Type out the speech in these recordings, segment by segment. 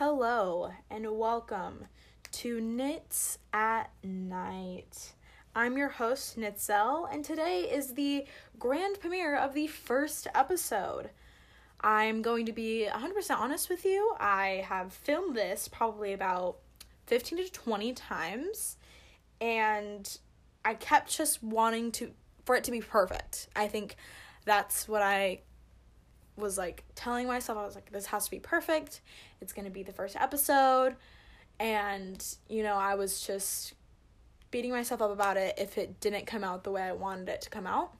Hello and welcome to Nitz at Nite. I'm your host, Nitzelle, and today is the grand premiere of the first episode. I'm going to be 100% honest with you. I have filmed this probably about 15 to 20 times, and I kept just wanting to for it to be perfect. I think that's what I was like telling myself I was like this has to be perfect. It's going to be the first episode and you know, I was just beating myself up about it if it didn't come out the way I wanted it to come out.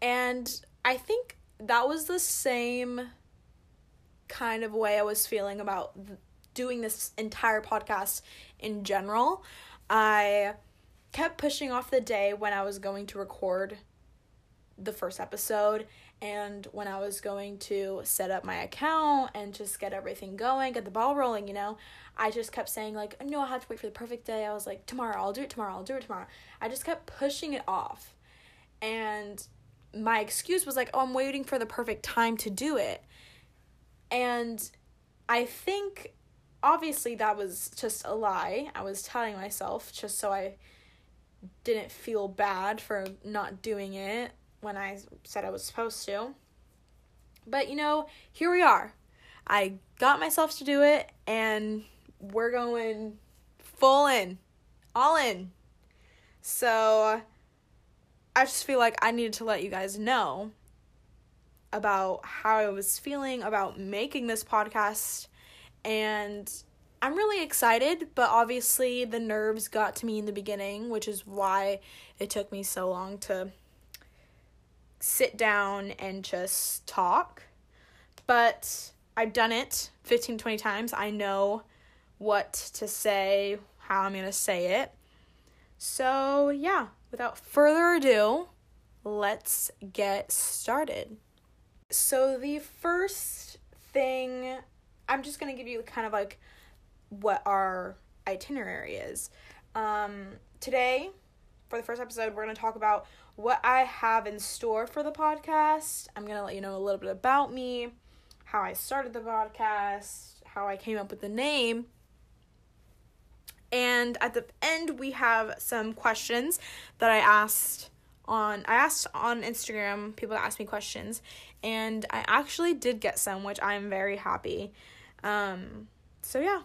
And I think that was the same kind of way I was feeling about doing this entire podcast in general. I kept pushing off the day when I was going to record the first episode and when I was going to set up my account and just get everything going, get the ball rolling, you know, I just kept saying, like, no, I have to wait for the perfect day. I was like, tomorrow, I'll do it tomorrow, I'll do it tomorrow. I just kept pushing it off. And my excuse was like, oh, I'm waiting for the perfect time to do it. And I think obviously that was just a lie. I was telling myself just so I didn't feel bad for not doing it when I said I was supposed to. But you know, here we are. I got myself to do it, and we're going full in, all in. So I just feel like I needed to let you guys know about how I was feeling about making this podcast. And I'm really excited, but obviously the nerves got to me in the beginning, which is why it took me so long to sit down and just talk. But I've done it 15, 20 times. I know what to say, how I'm going to say it. So, yeah, without further ado, let's get started. So, the first thing, I'm just going to give you kind of like what our itinerary is. Um, today, for the first episode, we're going to talk about what I have in store for the podcast. I'm going to let you know a little bit about me, how I started the podcast, how I came up with the name. And at the end, we have some questions that I asked on I asked on Instagram people to ask me questions and I actually did get some which I'm very happy. Um so yeah.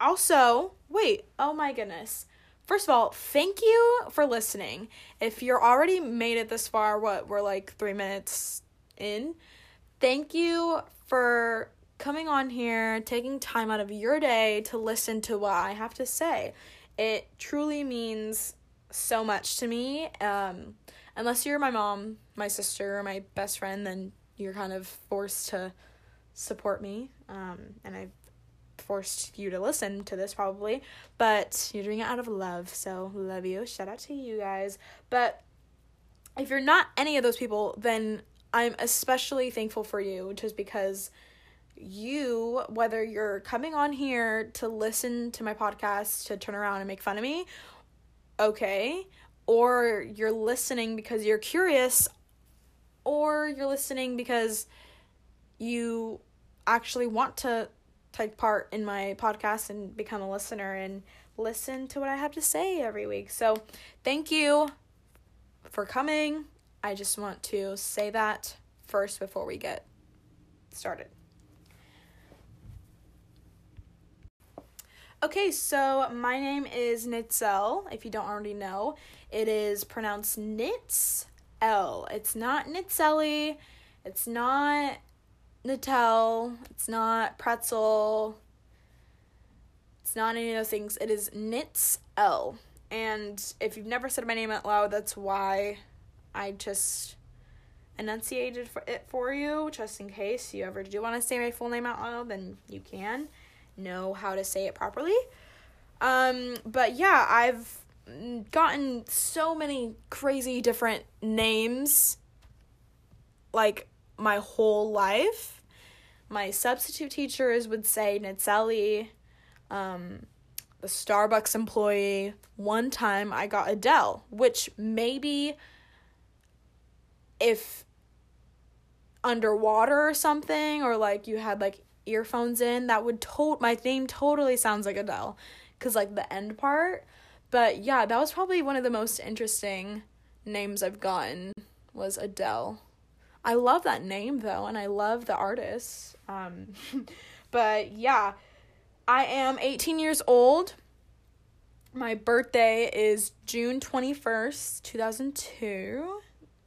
Also, wait, oh my goodness. First of all, thank you for listening. If you're already made it this far, what we're like three minutes in, thank you for coming on here, taking time out of your day to listen to what I have to say. It truly means so much to me. Um, unless you're my mom, my sister, or my best friend, then you're kind of forced to support me. Um, and I forced you to listen to this probably, but you're doing it out of love. So, love you. Shout out to you guys. But if you're not any of those people, then I'm especially thankful for you just because you, whether you're coming on here to listen to my podcast to turn around and make fun of me, okay, or you're listening because you're curious, or you're listening because you actually want to take part in my podcast and become a listener and listen to what I have to say every week. So, thank you for coming. I just want to say that first before we get started. Okay, so my name is Nitzelle. If you don't already know, it is pronounced Nitz L. It's not Nitzelly. It's not Natal. It's not pretzel. It's not any of those things. It is Knits L. And if you've never said my name out loud, that's why I just enunciated for it for you, just in case you ever do want to say my full name out loud, then you can know how to say it properly. Um, but yeah, I've gotten so many crazy different names like my whole life my substitute teachers would say Nitzelli, um, the Starbucks employee. One time I got Adele, which maybe if underwater or something, or like you had like earphones in, that would to my name totally sounds like Adele cuz like the end part. But yeah, that was probably one of the most interesting names I've gotten was Adele. I love that name though and I love the artist. Um but yeah, I am 18 years old. My birthday is June 21st, 2002.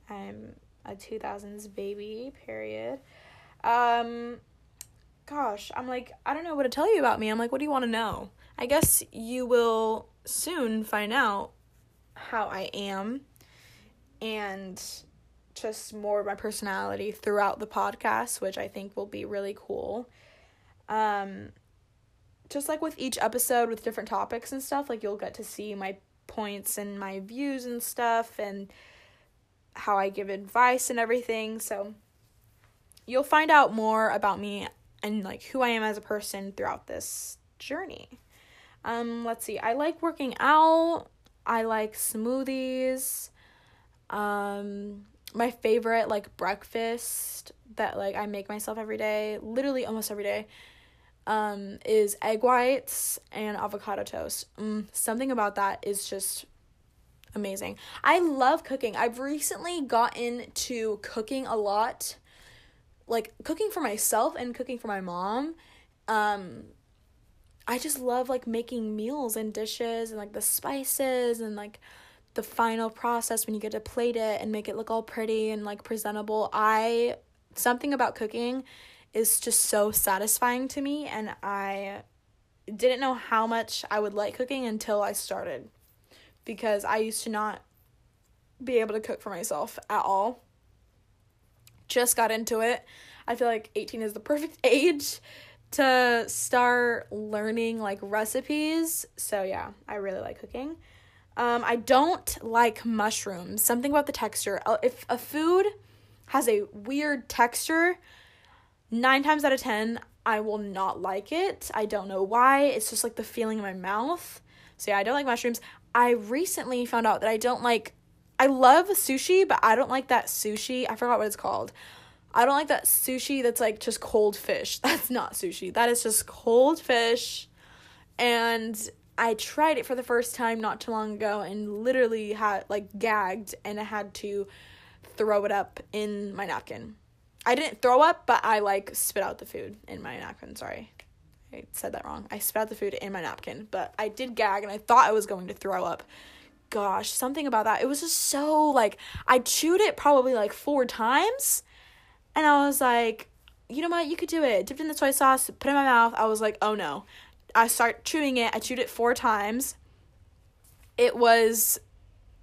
I'm a 2000s baby, period. Um gosh, I'm like I don't know what to tell you about me. I'm like what do you want to know? I guess you will soon find out how I am and just more of my personality throughout the podcast, which I think will be really cool. Um just like with each episode with different topics and stuff, like you'll get to see my points and my views and stuff and how I give advice and everything. So you'll find out more about me and like who I am as a person throughout this journey. Um let's see. I like working out. I like smoothies. Um my favorite like breakfast that like I make myself every day, literally almost every day, um, is egg whites and avocado toast. Mm, something about that is just amazing. I love cooking. I've recently gotten to cooking a lot, like cooking for myself and cooking for my mom. Um, I just love like making meals and dishes and like the spices and like the final process when you get to plate it and make it look all pretty and like presentable. I something about cooking is just so satisfying to me and I didn't know how much I would like cooking until I started because I used to not be able to cook for myself at all. Just got into it. I feel like 18 is the perfect age to start learning like recipes. So yeah, I really like cooking. Um I don't like mushrooms. Something about the texture. Uh, if a food has a weird texture, nine times out of ten, I will not like it. I don't know why. It's just like the feeling in my mouth. So yeah, I don't like mushrooms. I recently found out that I don't like I love sushi, but I don't like that sushi. I forgot what it's called. I don't like that sushi that's like just cold fish. That's not sushi. That is just cold fish. And I tried it for the first time not too long ago and literally had like gagged and I had to throw it up in my napkin. I didn't throw up, but I like spit out the food in my napkin. Sorry. I said that wrong. I spit out the food in my napkin, but I did gag and I thought I was going to throw up. Gosh, something about that. It was just so like I chewed it probably like four times and I was like, you know what, you could do it. Dipped in the soy sauce, put it in my mouth. I was like, oh no. I start chewing it. I chewed it four times. It was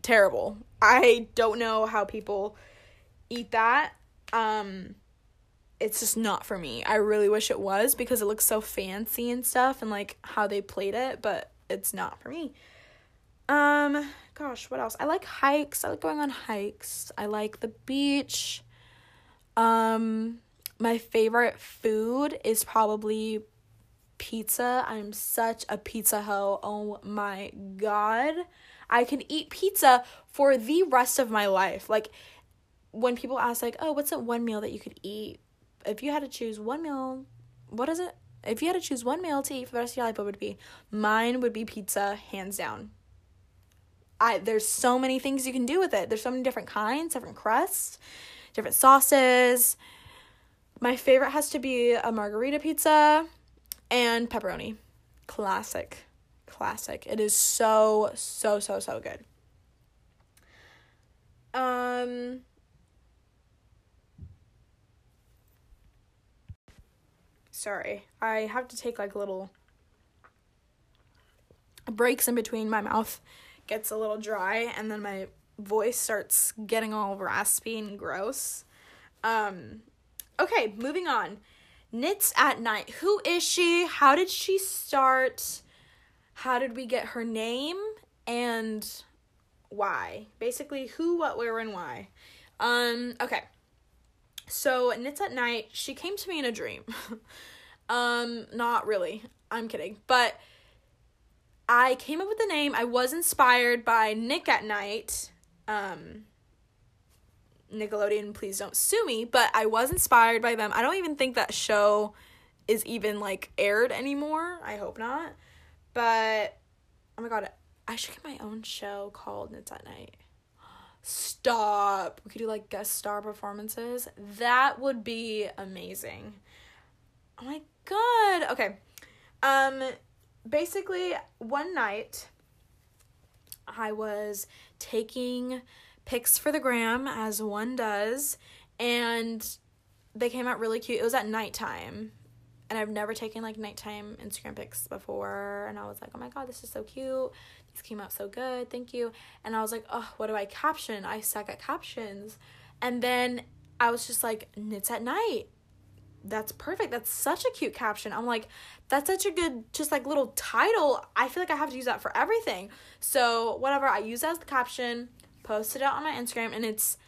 terrible. I don't know how people eat that um it's just not for me. I really wish it was because it looks so fancy and stuff and like how they played it, but it's not for me. Um gosh, what else? I like hikes. I like going on hikes. I like the beach. Um my favorite food is probably pizza. I'm such a pizza hoe. Oh my god. I can eat pizza for the rest of my life. Like when people ask like, "Oh, what's that one meal that you could eat if you had to choose one meal? What is it? If you had to choose one meal to eat for the rest of your life, what would it be? Mine would be pizza, hands down. I there's so many things you can do with it. There's so many different kinds, different crusts, different sauces. My favorite has to be a margarita pizza and pepperoni. Classic. Classic. It is so so so so good. Um Sorry. I have to take like little breaks in between. My mouth gets a little dry and then my voice starts getting all raspy and gross. Um okay, moving on. Nitz at Nite. Who is she? How did she start? How did we get her name? And why? Basically, who, what, where, and why. Um, okay. So, Nitz at Nite, she came to me in a dream. um, not really. I'm kidding. But I came up with the name. I was inspired by Nick at Nite. Um, Nickelodeon, please don't sue me, but I was inspired by them. I don't even think that show is even like aired anymore. I hope not. But oh my god, I should get my own show called Nitz at Nite. Stop. We could do like guest star performances. That would be amazing. Oh my god. Okay. Um basically one night I was taking pics for the gram as one does and they came out really cute. It was at nighttime. And I've never taken like nighttime Instagram pics before. And I was like, oh my God, this is so cute. These came out so good. Thank you. And I was like, oh, what do I caption? I suck at captions. And then I was just like, nitz at nite. That's perfect. That's such a cute caption. I'm like, that's such a good, just like little title. I feel like I have to use that for everything. So, whatever, I use that as the caption, posted it on my Instagram, and it's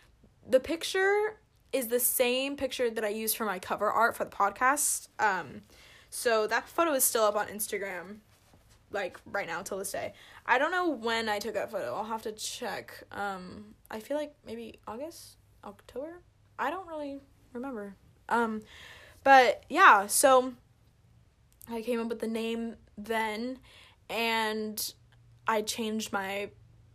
the picture is the same picture that I used for my cover art for the podcast. Um, so that photo is still up on Instagram, like right now till this day. I don't know when I took that photo. I'll have to check. Um, I feel like maybe August, October. I don't really remember. Um, but yeah, so I came up with the name then, and I changed my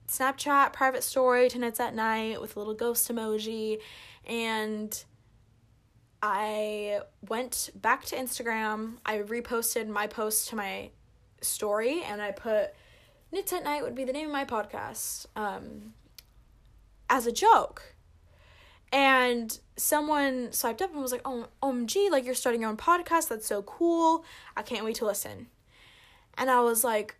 Snapchat private story to Nitz at Nite with a little ghost emoji and I went back to Instagram. I reposted my post to my story and I put Nitz at Nite would be the name of my podcast um, as a joke. And someone swiped up and was like, oh, OMG, like you're starting your own podcast. That's so cool. I can't wait to listen. And I was like,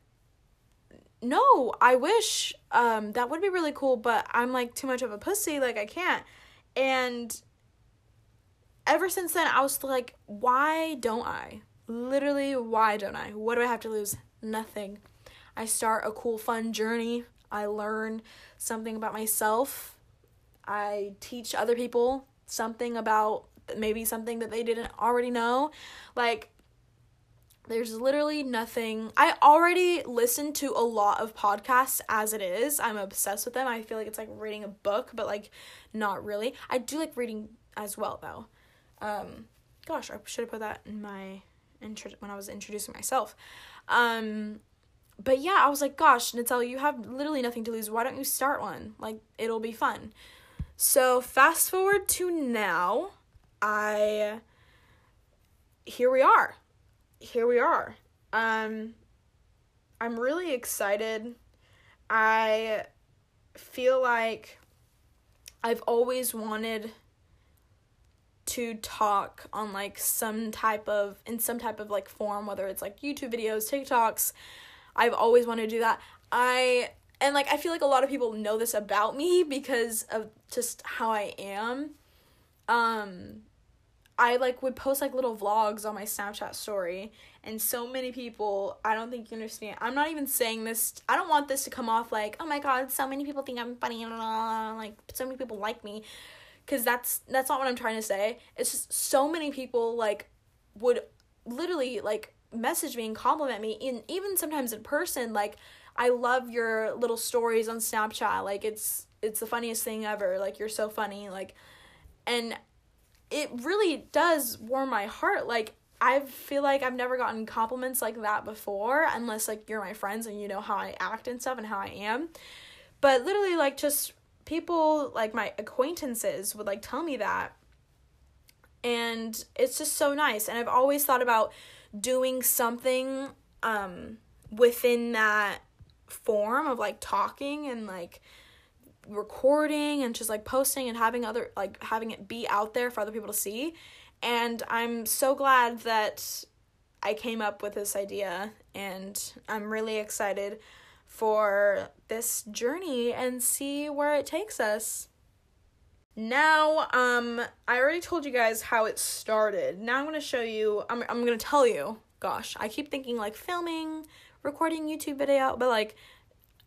no, I wish um, that would be really cool, but I'm like too much of a pussy. Like I can't. And ever since then, I was like, why don't I? Literally, why don't I? What do I have to lose? Nothing. I start a cool, fun journey. I learn something about myself. I teach other people something about maybe something that they didn't already know. Like, there's literally nothing. I already listen to a lot of podcasts as it is. I'm obsessed with them. I feel like it's like reading a book, but like not really. I do like reading as well though. Um gosh, I should have put that in my intro when I was introducing myself. Um but yeah, I was like, gosh, Natalia, you have literally nothing to lose. Why don't you start one? Like it'll be fun. So fast forward to now, I here we are here we are. Um, I'm really excited. I feel like I've always wanted to talk on like some type of in some type of like form whether it's like YouTube videos, TikToks. I've always wanted to do that. I and like I feel like a lot of people know this about me because of just how I am. Um I like would post like little vlogs on my Snapchat story and so many people I don't think you understand. I'm not even saying this I don't want this to come off like, "Oh my god, so many people think I'm funny and uh, like so many people like me." Cuz that's that's not what I'm trying to say. It's just so many people like would literally like message me and compliment me and even sometimes in person like I love your little stories on Snapchat. Like it's it's the funniest thing ever. Like you're so funny like and it really does warm my heart. Like I feel like I've never gotten compliments like that before unless like you're my friends and you know how I act and stuff and how I am. But literally like just people like my acquaintances would like tell me that. And it's just so nice and I've always thought about doing something um within that form of like talking and like recording and just like posting and having other like having it be out there for other people to see. And i'm so glad that i came up with this idea and i'm really excited for this journey and see where it takes us. Now um i already told you guys how it started. Now i'm going to show you i'm, I'm going to tell you gosh i keep thinking like filming recording youtube video but like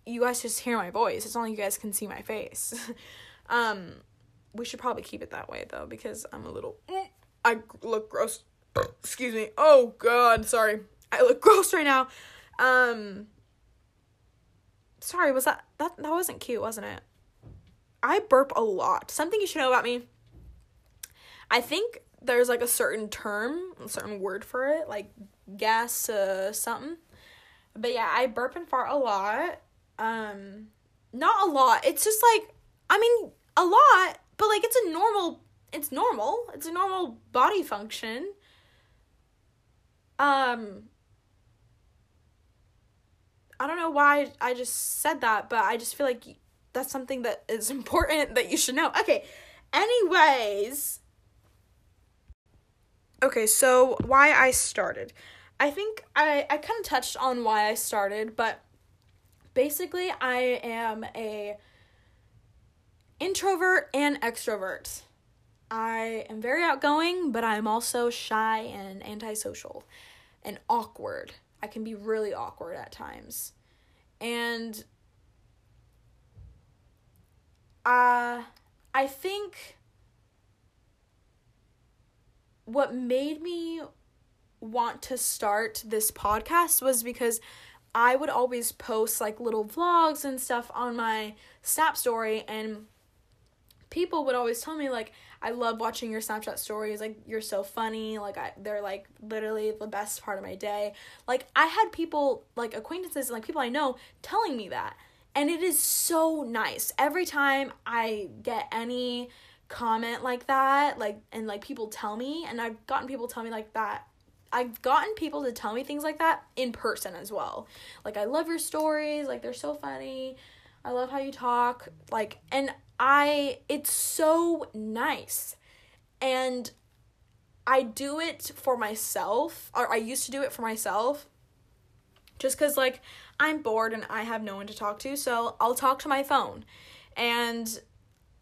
you guys just hear my voice. It's like you guys can see my face. um, we should probably keep it that way though because I'm a little. I look gross. Excuse me. Oh God, sorry. I look gross right now. Um. Sorry, was that that that wasn't cute, wasn't it? I burp a lot. Something you should know about me. I think there's like a certain term, a certain word for it, like gas uh, something. But yeah, I burp and fart a lot. Um, not a lot. It's just like, I mean, a lot, but like it's a normal. It's normal. It's a normal body function. Um, I don't know why I just said that, but I just feel like that's something that is important that you should know. Okay. Anyways, okay, so why I started. I think I I kind of touched on why I started, but basically I am a introvert and extrovert. I am very outgoing, but I'm also shy and antisocial and awkward. I can be really awkward at times. And uh I think what made me want to start this podcast was because I would always post like little vlogs and stuff on my Snap story and people would always tell me like I love watching your Snapchat stories like you're so funny like I they're like literally the best part of my day. Like I had people like acquaintances and like people I know telling me that. And it is so nice. Every time I get any comment like that, like and like people tell me and I've gotten people tell me like that I've gotten people to tell me things like that in person as well. Like I love your stories, like they're so funny. I love how you talk. Like and I it's so nice. And I do it for myself or I used to do it for myself just cuz like I'm bored and I have no one to talk to, so I'll talk to my phone. And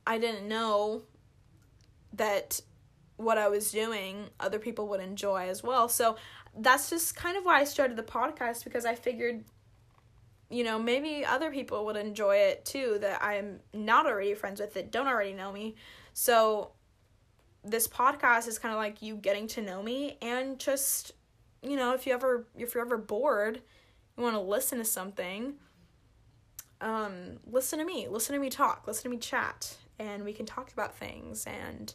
I didn't know that what I was doing, other people would enjoy as well. So that's just kind of why I started the podcast because I figured, you know, maybe other people would enjoy it too that I'm not already friends with that don't already know me. So this podcast is kind of like you getting to know me and just, you know, if you ever if you're ever bored, you want to listen to something, um, listen to me. Listen to me talk. Listen to me chat and we can talk about things and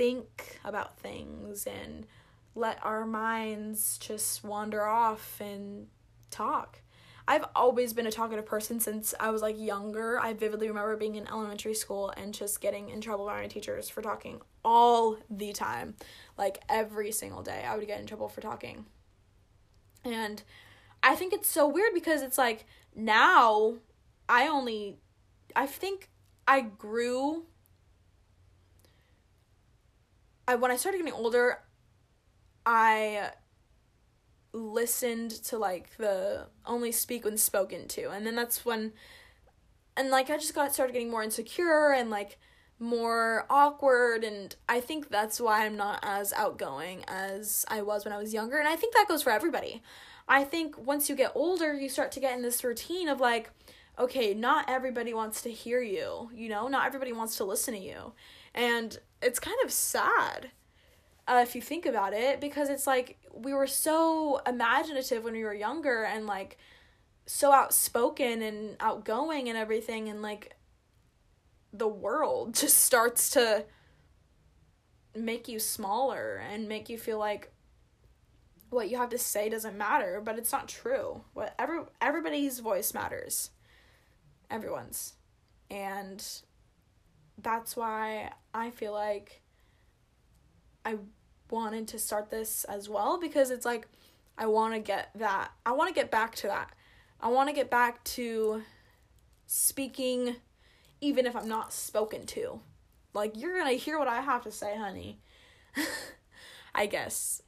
think about things and let our minds just wander off and talk. I've always been a talkative person since I was like younger. I vividly remember being in elementary school and just getting in trouble by my teachers for talking all the time. Like every single day, I would get in trouble for talking. And I think it's so weird because it's like now I only I think I grew I when I started getting older, I listened to like the only speak when spoken to, and then that's when, and like I just got started getting more insecure and like more awkward and I think that's why I'm not as outgoing as I was when I was younger and I think that goes for everybody. I think once you get older you start to get in this routine of like okay, not everybody wants to hear you, you know? Not everybody wants to listen to you. And it's kind of sad uh, if you think about it because it's like we were so imaginative when we were younger and like so outspoken and outgoing and everything and like the world just starts to make you smaller and make you feel like what you have to say doesn't matter but it's not true. What every everybody's voice matters. Everyone's. And that's why I feel like I wanted to start this as well because it's like I want to get that. I want to get back to that. I want to get back to speaking even if I'm not spoken to. Like you're going to hear what I have to say, honey. I guess.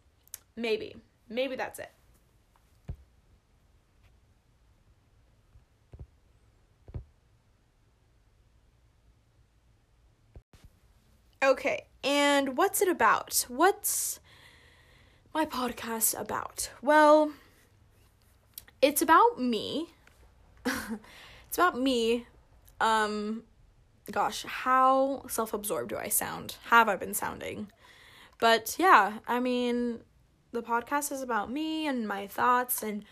Maybe. Maybe that's it. Okay, and what's it about? What's my podcast about? Well, it's about me. it's about me. Um gosh, how self-absorbed do I sound? Have I been sounding? But yeah, I mean, the podcast is about me and my thoughts and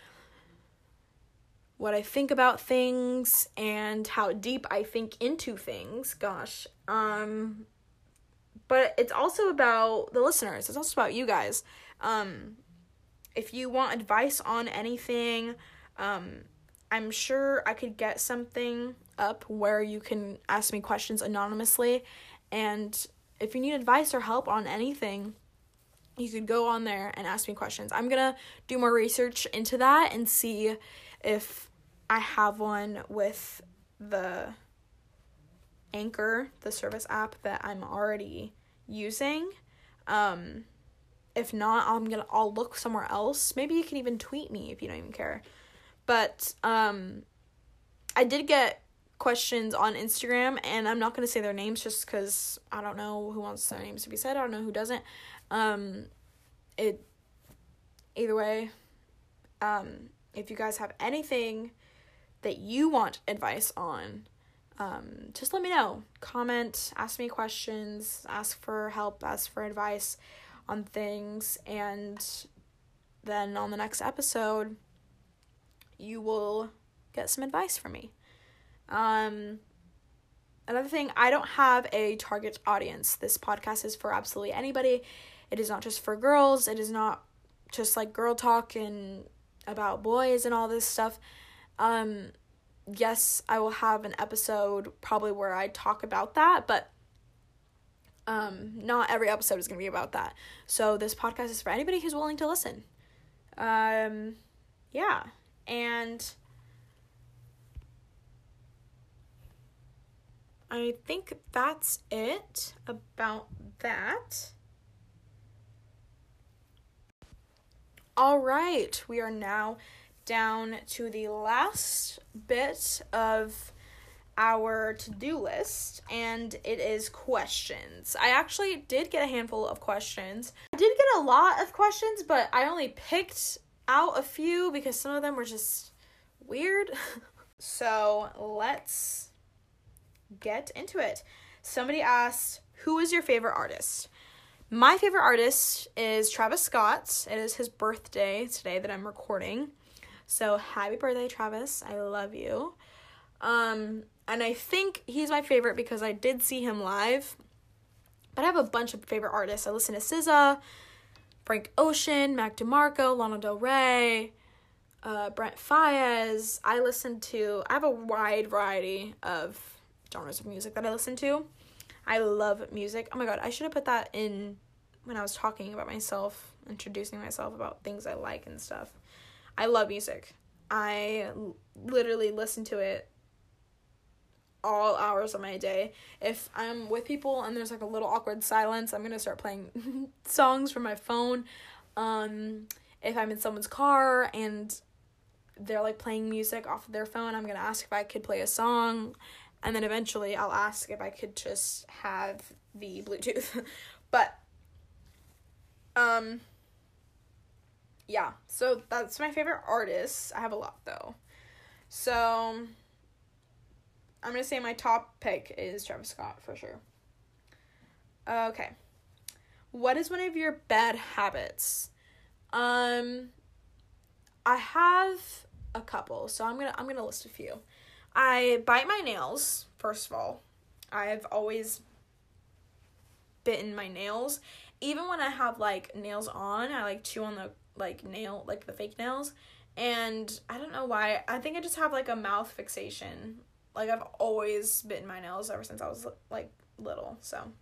what I think about things and how deep I think into things. Gosh. Um but it's also about the listeners. It's also about you guys. Um, if you want advice on anything, um, I'm sure I could get something up where you can ask me questions anonymously. And if you need advice or help on anything, you could go on there and ask me questions. I'm gonna do more research into that and see if I have one with the Anchor, the service app that I'm already using. Um, if not, I'm gonna I'll look somewhere else. Maybe you can even tweet me if you don't even care. But um, I did get questions on Instagram, and I'm not gonna say their names just because I don't know who wants their names to be said. I don't know who doesn't. Um, it either way. Um, if you guys have anything that you want advice on, um, just let me know. Comment, ask me questions, ask for help, ask for advice on things, and then on the next episode, you will get some advice from me. Um, another thing, I don't have a target audience. This podcast is for absolutely anybody. It is not just for girls. It is not just like girl talk and about boys and all this stuff. Um, yes, I will have an episode probably where I talk about that, but um, not every episode is going to be about that. So this podcast is for anybody who's willing to listen. Um, yeah, and I think that's it about that. All right, we are now down to the last bit of our to do list, and it is questions. I actually did get a handful of questions. I did get a lot of questions, but I only picked out a few because some of them were just weird. so let's get into it. Somebody asked, Who is your favorite artist? My favorite artist is Travis Scott. It is his birthday today that I'm recording. So happy birthday, Travis. I love you. Um, and I think he's my favorite because I did see him live. But I have a bunch of favorite artists. I listen to SZA, Frank Ocean, Mac DeMarco, Lana Del Rey, uh, Brent Faiyaz. I listen to, I have a wide variety of genres of music that I listen to. I love music. Oh my god, I should have put that in when I was talking about myself, introducing myself about things I like and stuff. I love music. I literally listen to it all hours of my day. If I'm with people and there's like a little awkward silence, I'm to start playing songs from my phone. Um if I'm in someone's car and they're like playing music off of their phone, I'm to ask if I could play a song and then eventually I'll ask if I could just have the Bluetooth. but um yeah, so that's my favorite artist. I have a lot though. So I'm gonna say my top pick is Travis Scott for sure. Okay. What is one of your bad habits? Um I have a couple, so I'm gonna I'm gonna list a few. I bite my nails, first of all. I've always bitten my nails. Even when I have like nails on, I like chew on the like nail like the fake nails. And i don't know why. I think i just have like a mouth fixation. Like i've always bitten my nails ever since i was like little so.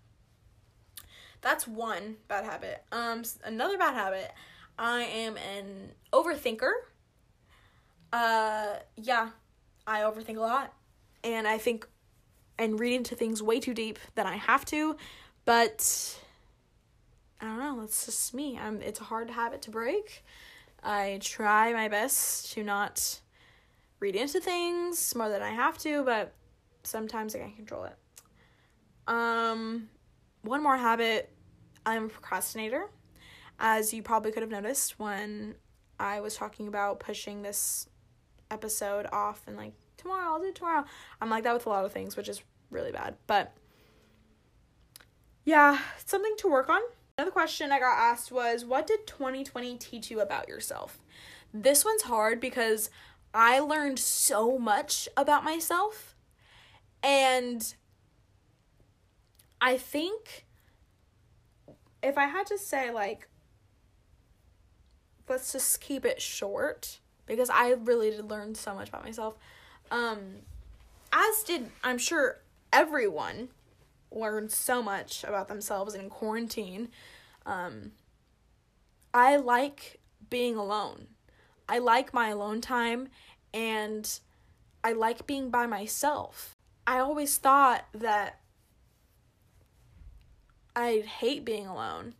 That's one bad habit. Um another bad habit i am an overthinker. Uh yeah i overthink a lot. And i think and read into things way too deep than i have to. But I don't know, that's just me. I'm it's a hard habit to break. I try my best to not read into things more than I have to, but sometimes I can't control it. Um one more habit, I'm a procrastinator. As you probably could have noticed when I was talking about pushing this episode off and like tomorrow, I'll do tomorrow. I'm like that with a lot of things, which is really bad. But yeah, something to work on. Another question I got asked was What did 2020 teach you about yourself? This one's hard because I learned so much about myself. And I think if I had to say like let's just keep it short because I really did learn so much about myself. Um as did I'm sure everyone learned so much about themselves in quarantine. Um I like being alone. I like my alone time and I like being by myself. I always thought that I'd hate being alone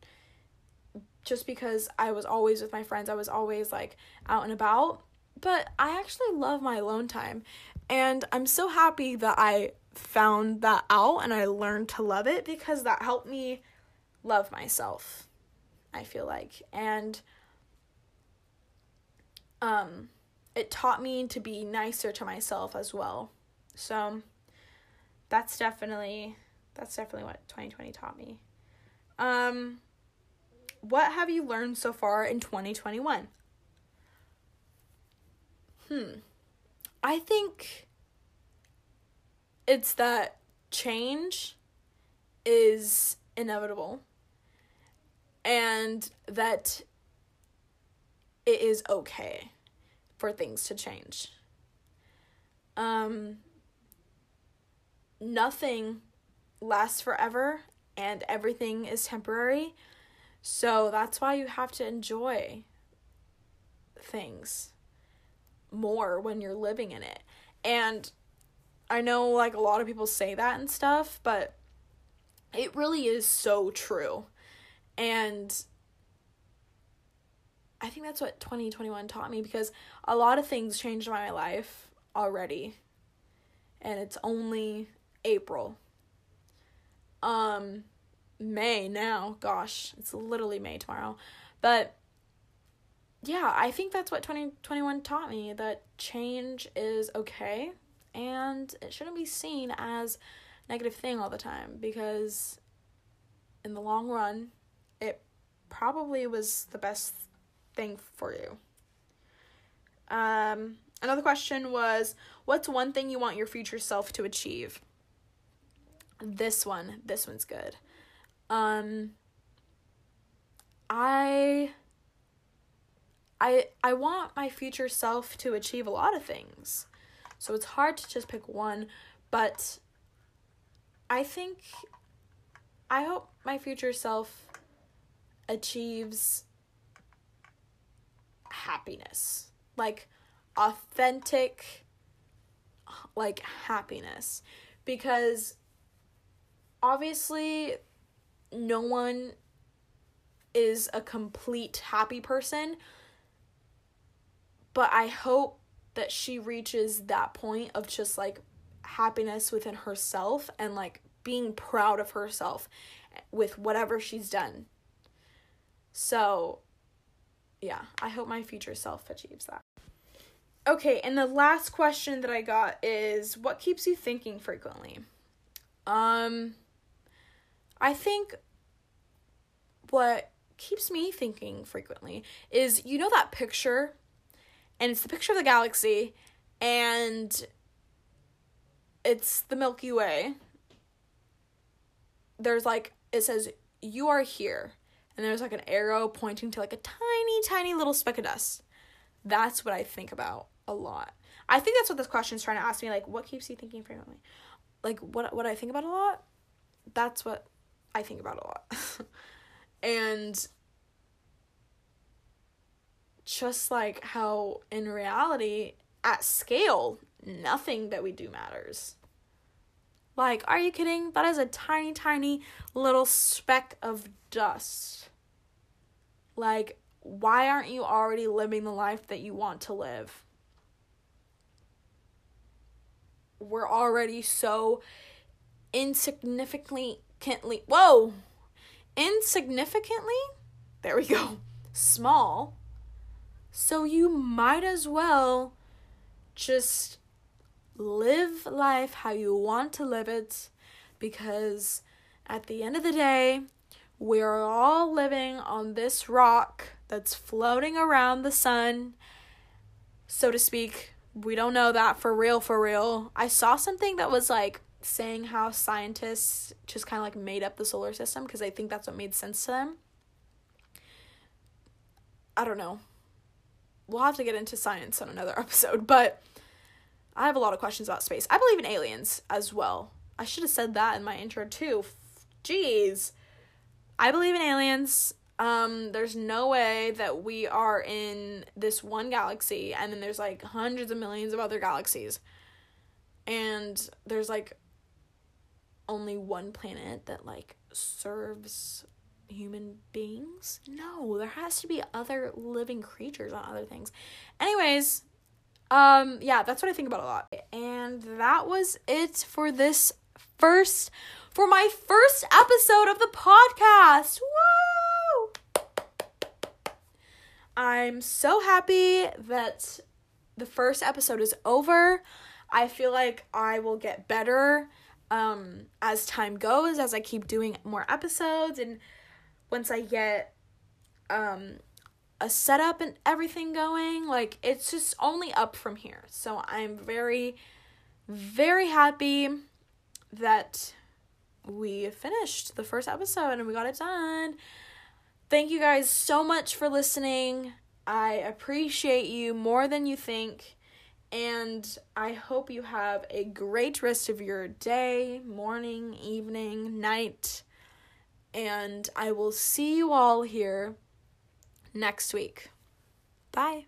just because I was always with my friends. I was always like out and about. But I actually love my alone time. And I'm so happy that I found that out and I learned to love it because that helped me love myself. I feel like. And um it taught me to be nicer to myself as well. So that's definitely that's definitely what 2020 taught me. Um what have you learned so far in 2021? Hmm. I think it's that change is inevitable and that it is okay for things to change. Um nothing lasts forever and everything is temporary. So that's why you have to enjoy things more when you're living in it. And I know like a lot of people say that and stuff, but it really is so true. And I think that's what 2021 taught me because a lot of things changed my life already. And it's only April. Um May now. Gosh, it's literally May tomorrow. But yeah, I think that's what 2021 taught me that change is okay and it shouldn't be seen as negative thing all the time because in the long run it probably was the best thing for you. Um another question was what's one thing you want your future self to achieve? This one, this one's good. Um I I I want my future self to achieve a lot of things. So it's hard to just pick one, but I think I hope my future self achieves happiness. Like authentic like happiness because obviously no one is a complete happy person but i hope that she reaches that point of just like happiness within herself and like being proud of herself with whatever she's done. So yeah i hope my future self achieves that. Okay and the last question that i got is what keeps you thinking frequently? Um I think what keeps me thinking frequently is you know that picture and it's the picture of the galaxy and it's the Milky Way. There's like it says you are here and there's like an arrow pointing to like a tiny tiny little speck of dust. That's what I think about a lot. I think that's what this question is trying to ask me like what keeps you thinking frequently? Like what what I think about a lot? That's what I think about a lot. and just like how in reality, at scale, nothing that we do matters. Like, are you kidding? That is a tiny, tiny little speck of dust. Like, why aren't you already living the life that you want to live? We're already so insignificantly whoa, insignificantly, there we go, small. So you might as well just live life how you want to live it because at the end of the day, we're all living on this rock that's floating around the sun, so to speak. We don't know that for real, for real. I saw something that was like saying how scientists just kind of like made up the solar system because I think that's what made sense to them. I don't know. We'll have to get into science on another episode, but I have a lot of questions about space. I believe in aliens as well. I should have said that in my intro too. Jeez. I believe in aliens. Um, there's no way that we are in this one galaxy and then there's like hundreds of millions of other galaxies. And there's like only one planet that like serves human beings? No, there has to be other living creatures on other things. Anyways, um yeah, that's what I think about a lot. And that was it for this first for my first episode of the podcast. Woo! I'm so happy that the first episode is over. I feel like I will get better um as time goes as I keep doing more episodes and once I get um a setup and everything going, like it's just only up from here. So I'm very very happy that we finished the first episode and we got it done. Thank you guys so much for listening. I appreciate you more than you think. And I hope you have a great rest of your day, morning, evening, night. And I will see you all here next week. Bye.